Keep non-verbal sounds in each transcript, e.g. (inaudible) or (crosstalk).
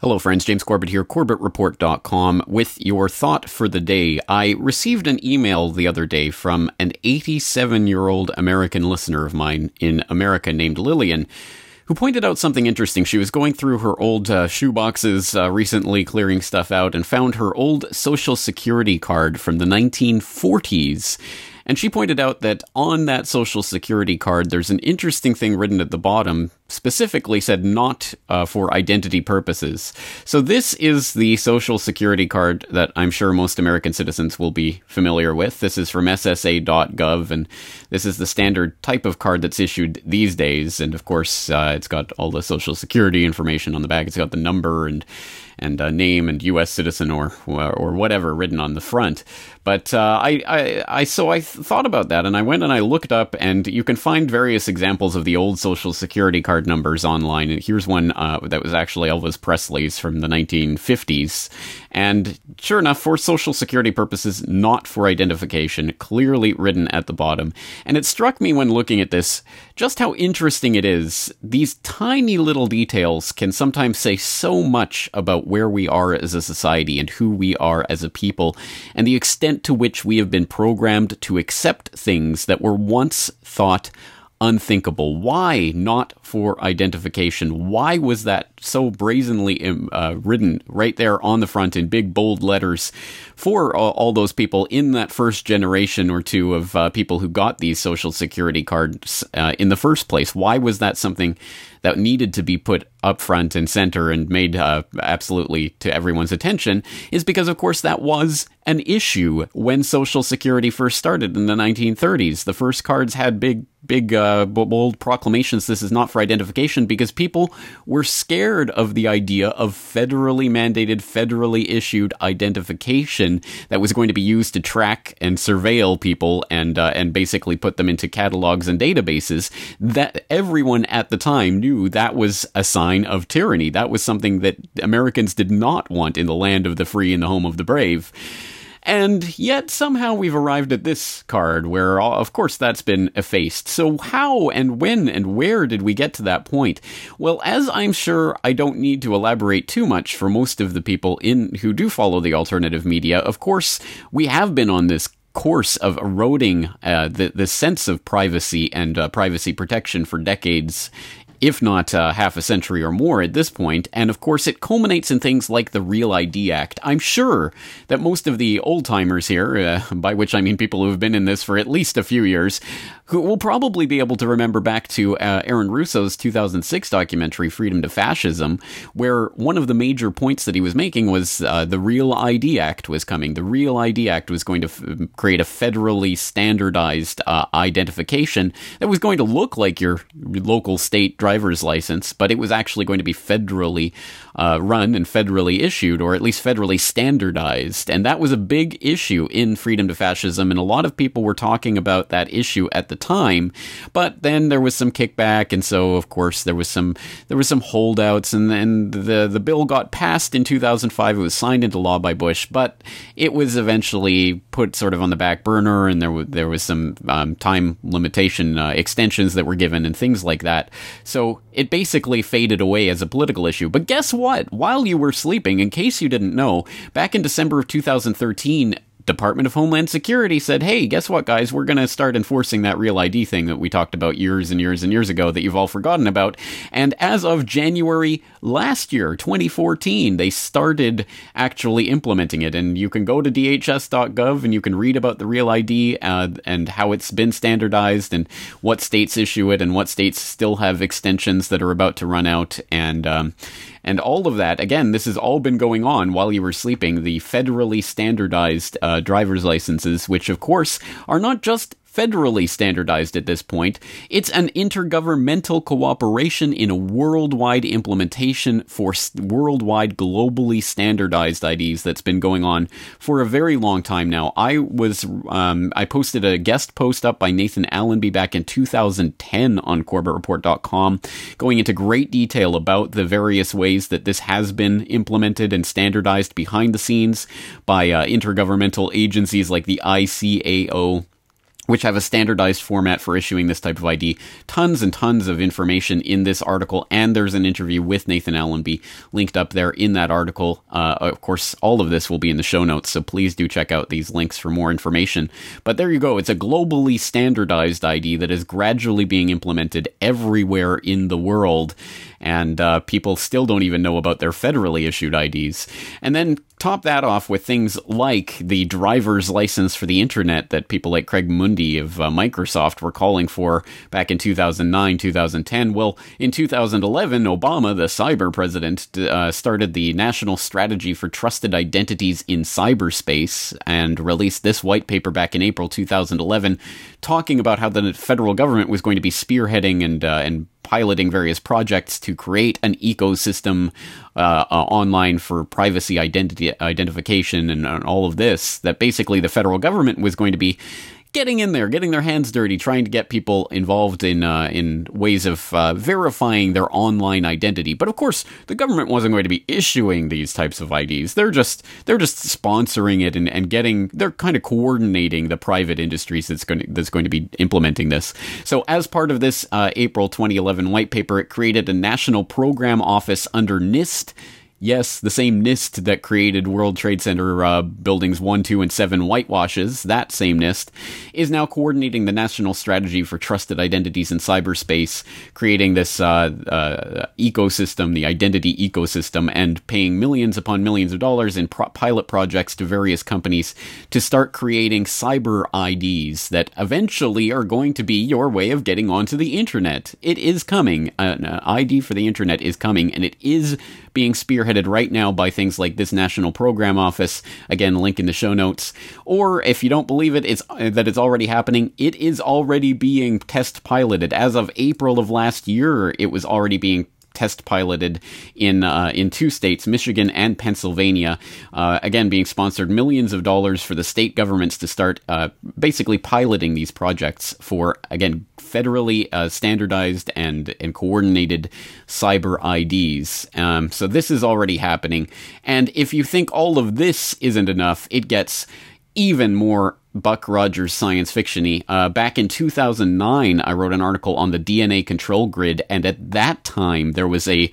Hello, friends. James Corbett here, CorbettReport.com, with your thought for the day. I received an email the other day from an 87 year old American listener of mine in America named Lillian, who pointed out something interesting. She was going through her old uh, shoe boxes uh, recently, clearing stuff out, and found her old Social Security card from the 1940s. And she pointed out that on that social security card, there's an interesting thing written at the bottom, specifically said not uh, for identity purposes. So this is the social security card that I'm sure most American citizens will be familiar with. This is from SSA.gov, and this is the standard type of card that's issued these days. And of course, uh, it's got all the social security information on the back. It's got the number and and uh, name and U.S. citizen or or whatever written on the front. But uh, I, I, I, so I thought about that, and I went and I looked up, and you can find various examples of the old Social Security card numbers online. And here's one uh, that was actually Elvis Presley's from the 1950s, and sure enough, for Social Security purposes, not for identification, clearly written at the bottom. And it struck me when looking at this just how interesting it is. These tiny little details can sometimes say so much about where we are as a society and who we are as a people, and the extent to which we have been programmed to accept things that were once thought unthinkable. Why not for identification? Why was that so brazenly um, uh, written right there on the front in big bold letters for all, all those people in that first generation or two of uh, people who got these social security cards uh, in the first place? Why was that something that needed to be put up front and center and made uh, absolutely to everyone's attention? Is because, of course, that was an issue when Social Security first started in the 1930s. The first cards had big, big, uh, bold proclamations. This is not for identification because people were scared scared of the idea of federally mandated, federally issued identification that was going to be used to track and surveil people and uh, and basically put them into catalogs and databases. That everyone at the time knew that was a sign of tyranny. That was something that Americans did not want in the land of the free and the home of the brave. And yet somehow we've arrived at this card where, uh, of course, that's been effaced. So, how and when and where did we get to that point? Well, as I'm sure I don't need to elaborate too much for most of the people in who do follow the alternative media, of course, we have been on this course of eroding uh, the the sense of privacy and uh, privacy protection for decades if not uh, half a century or more at this point, and of course it culminates in things like the Real ID Act. I'm sure that most of the old timers here, uh, (laughs) by which I mean people who have been in this for at least a few years, who will probably be able to remember back to uh, Aaron Russo's 2006 documentary Freedom to Fascism, where one of the major points that he was making was uh, the Real ID Act was coming. The Real ID Act was going to f- create a federally standardized uh, identification that was going to look like your local state driver's license, but it was actually going to be federally uh, run and federally issued, or at least federally standardized. And that was a big issue in Freedom to Fascism, and a lot of people were talking about that issue at the time. But then there was some kickback, and so of course there was some there was some holdouts, and then the the bill got passed in 2005. It was signed into law by Bush, but it was eventually put sort of on the back burner, and there was there was some um, time limitation uh, extensions that were given and things like that. So it basically faded away as a political issue. But guess what? While you were sleeping, in case you didn't know, back in December of 2013, Department of Homeland Security said, hey, guess what, guys? We're going to start enforcing that real ID thing that we talked about years and years and years ago that you've all forgotten about. And as of January last year, 2014, they started actually implementing it. And you can go to dhs.gov and you can read about the real ID uh, and how it's been standardized and what states issue it and what states still have extensions that are about to run out. And, um, and all of that, again, this has all been going on while you were sleeping. The federally standardized uh, driver's licenses, which of course are not just federally standardized at this point. It's an intergovernmental cooperation in a worldwide implementation for worldwide, globally standardized IDs that's been going on for a very long time now. I was um, I posted a guest post up by Nathan Allonby back in 2010 on CorbettReport.com, going into great detail about the various ways that this has been implemented and standardized behind the scenes by uh, intergovernmental agencies like the ICAO which have a standardized format for issuing this type of ID. Tons and tons of information in this article, and there's an interview with Nathan Allonby linked up there in that article. Uh, of course, all of this will be in the show notes, so please do check out these links for more information. But there you go. It's a globally standardized ID that is gradually being implemented everywhere in the world and uh, people still don't even know about their federally issued IDs. And then top that off with things like the driver's license for the internet that people like Craig Mundie of uh, Microsoft were calling for back in 2009, 2010. Well, in 2011, Obama, the cyber president, uh, started the National Strategy for Trusted Identities in Cyberspace and released this white paper back in April 2011, talking about how the federal government was going to be spearheading and uh, and piloting various projects to create an ecosystem uh, uh, online for privacy identity identification and, and all of this that basically the federal government was going to be getting in there, getting their hands dirty, trying to get people involved in uh, in ways of uh, verifying their online identity. But of course, the government wasn't going to be issuing these types of IDs. They're just they're just sponsoring it and, and getting they're kind of coordinating the private industries that's going to, that's going to be implementing this. So as part of this uh, April 2011 white paper, it created a national program office under NIST Yes, the same NIST that created World Trade Center uh, buildings 1, 2, and 7 whitewashes, that same NIST, is now coordinating the national strategy for trusted identities in cyberspace, creating this uh, uh, ecosystem, the identity ecosystem, and paying millions upon millions of dollars in pro- pilot projects to various companies to start creating cyber IDs that eventually are going to be your way of getting onto the internet. It is coming. An ID for the internet is coming, and it is being spearheaded right now by things like this National Program Office. Again, link in the show notes. Or if you don't believe it, it's uh, that it's already happening. It is already being test piloted. As of April of last year, it was already being test piloted in uh, in two states, Michigan and Pennsylvania. Uh, again, being sponsored millions of dollars for the state governments to start uh, basically piloting these projects for again federally uh, standardized and and coordinated cyber IDs. Um, so this is already happening, and if you think all of this isn't enough, it gets even more Buck Rogers science fictiony. Uh, back in 2009, I wrote an article on the DNA control grid, and at that time there was a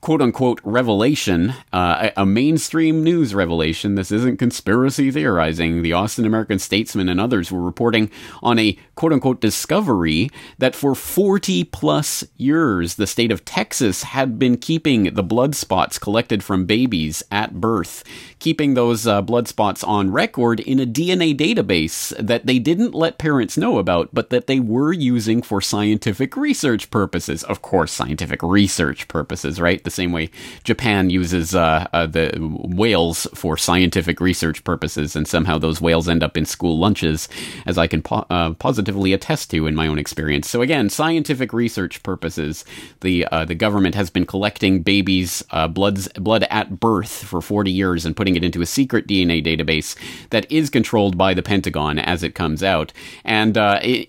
quote unquote revelation, uh, a mainstream news revelation. This isn't conspiracy theorizing. The Austin American Statesman and others were reporting on a quote unquote discovery that for 40 plus years, the state of Texas had been keeping the blood spots collected from babies at birth, keeping those uh, blood spots on record in a DNA database that they didn't let parents know about, but that they were using for scientific research purposes. Of course, scientific research purposes, right? The same way Japan uses uh, uh, the whales for scientific research purposes, and somehow those whales end up in school lunches, as I can po- uh, positively attest to in my own experience. So again, scientific research purposes, the uh, the government has been collecting babies' uh, bloods blood at birth for 40 years and putting it into a secret DNA database that is controlled by the Pentagon as it comes out, and uh, it,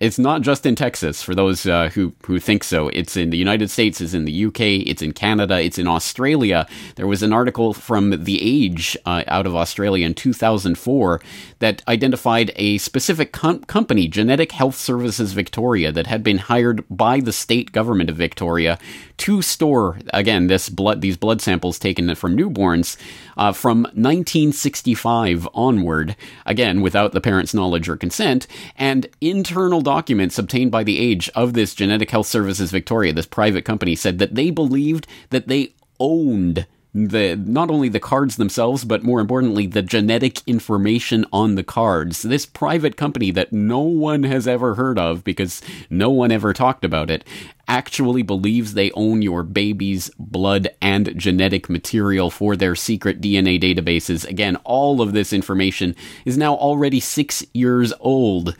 it's not just in Texas. For those who who think so, it's in the United States, it's in the UK, it's in Canada, it's in Australia. There was an article from The Age uh, out of Australia in 2004 that identified a specific com- company, Genetic Health Services Victoria, that had been hired by the state government of Victoria to store again this blood, these blood samples taken from newborns uh, from 1965 onward, again without the parents' knowledge or consent, and internal documents obtained by the Age of this Genetic Health Services Victoria, this private company, said that they believed that they owned the not only the cards themselves but more importantly the genetic information on the cards. This private company that no one has ever heard of because no one ever talked about it actually believes they own your baby's blood and genetic material for their secret DNA databases. Again all of this information is now already 6 years old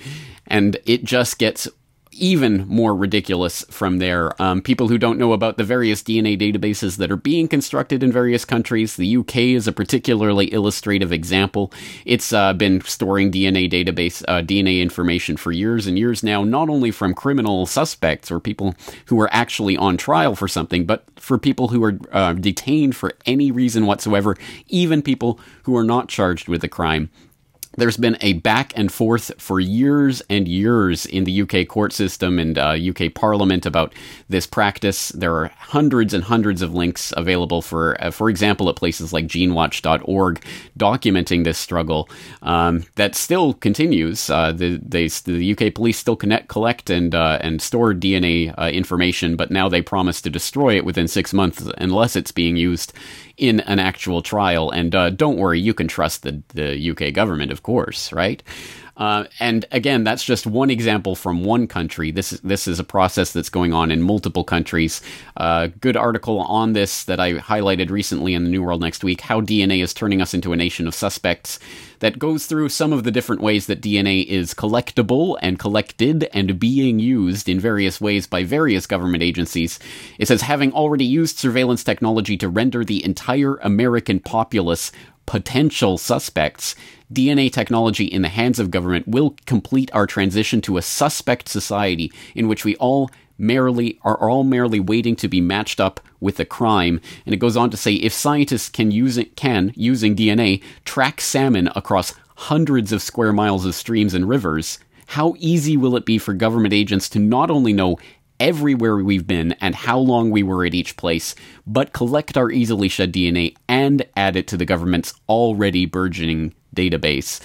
and it just gets even more ridiculous from there. Um, people who don't know about the various DNA databases that are being constructed in various countries, the UK is a particularly illustrative example. It's uh, been storing DNA database uh, DNA information for years and years now, not only from criminal suspects or people who are actually on trial for something, but for people who are uh, detained for any reason whatsoever, even people who are not charged with a crime. There's been a back and forth for years and years in the UK court system and uh, UK Parliament about this practice. There are hundreds and hundreds of links available for, uh, for example, at places like GeneWatch.org, documenting this struggle um, that still continues. Uh, the, they, the UK police still connect, collect and uh, and store DNA uh, information, but now they promise to destroy it within six months unless it's being used in an actual trial. And uh, don't worry, you can trust the, the UK government, of course, right? Uh, and again, that's just one example from one country. This is this is a process that's going on in multiple countries. Uh, good article on this that I highlighted recently in the New World Next Week: How DNA is turning us into a nation of suspects. That goes through some of the different ways that DNA is collectible and collected and being used in various ways by various government agencies. It says having already used surveillance technology to render the entire American populace potential suspects, DNA technology in the hands of government will complete our transition to a suspect society in which we all merely are all merely waiting to be matched up with a crime. And it goes on to say if scientists can use it, can using DNA track salmon across hundreds of square miles of streams and rivers, how easy will it be for government agents to not only know everywhere we've been and how long we were at each place, but collect our easily shed DNA and add it to the government's already burgeoning database.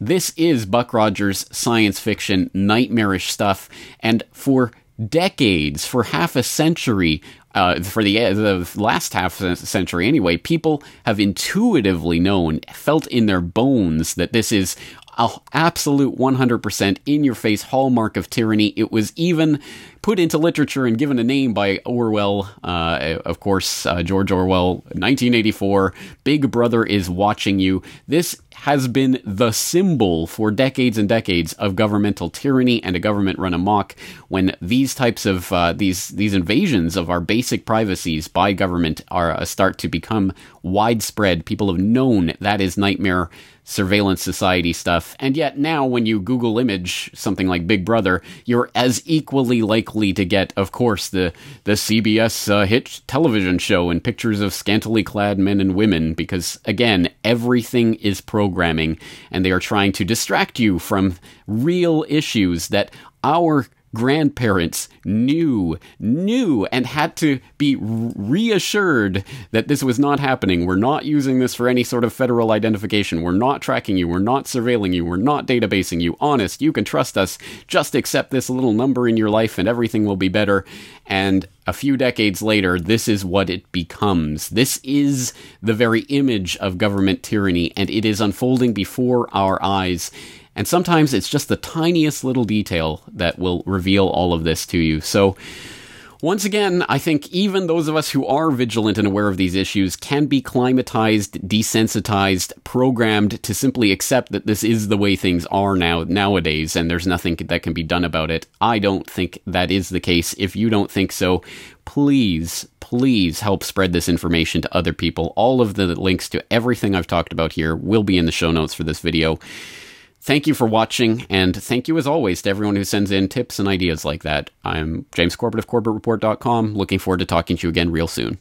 This is Buck Rogers science fiction, nightmarish stuff, and for decades, for half a century, uh, for the, uh, the last half century anyway, people have intuitively known, felt in their bones that this is a absolute 100% in your face hallmark of tyranny. It was even put into literature and given a name by Orwell, uh, of course, uh, George Orwell, 1984. Big Brother is watching you. This has been the symbol for decades and decades of governmental tyranny and a government run amok when these types of uh, these these invasions of our basic privacies by government are uh, start to become widespread people have known that is nightmare surveillance society stuff. And yet now when you Google image something like Big Brother, you're as equally likely to get, of course, the, the CBS uh, hit television show and pictures of scantily clad men and women, because again, everything is programming and they are trying to distract you from real issues that our grandparents knew, knew, and had to be reassured that this was not happening. We're not using this for any sort of federal identification. We're not tracking you. We're not surveilling you. We're not databasing you. Honest, you can trust us. Just accept this little number in your life and everything will be better. And a few decades later, this is what it becomes. This is the very image of government tyranny, and it is unfolding before our eyes. And sometimes it's just the tiniest little detail that will reveal all of this to you. So, once again, I think even those of us who are vigilant and aware of these issues can be climatized, desensitized, programmed to simply accept that this is the way things are now nowadays and there's nothing that can be done about it. I don't think that is the case. If you don't think so, please, please help spread this information to other people. All of the links to everything I've talked about here will be in the show notes for this video. Thank you for watching, and thank you as always to everyone who sends in tips and ideas like that. I'm James Corbett of CorbettReport.com. Looking forward to talking to you again real soon.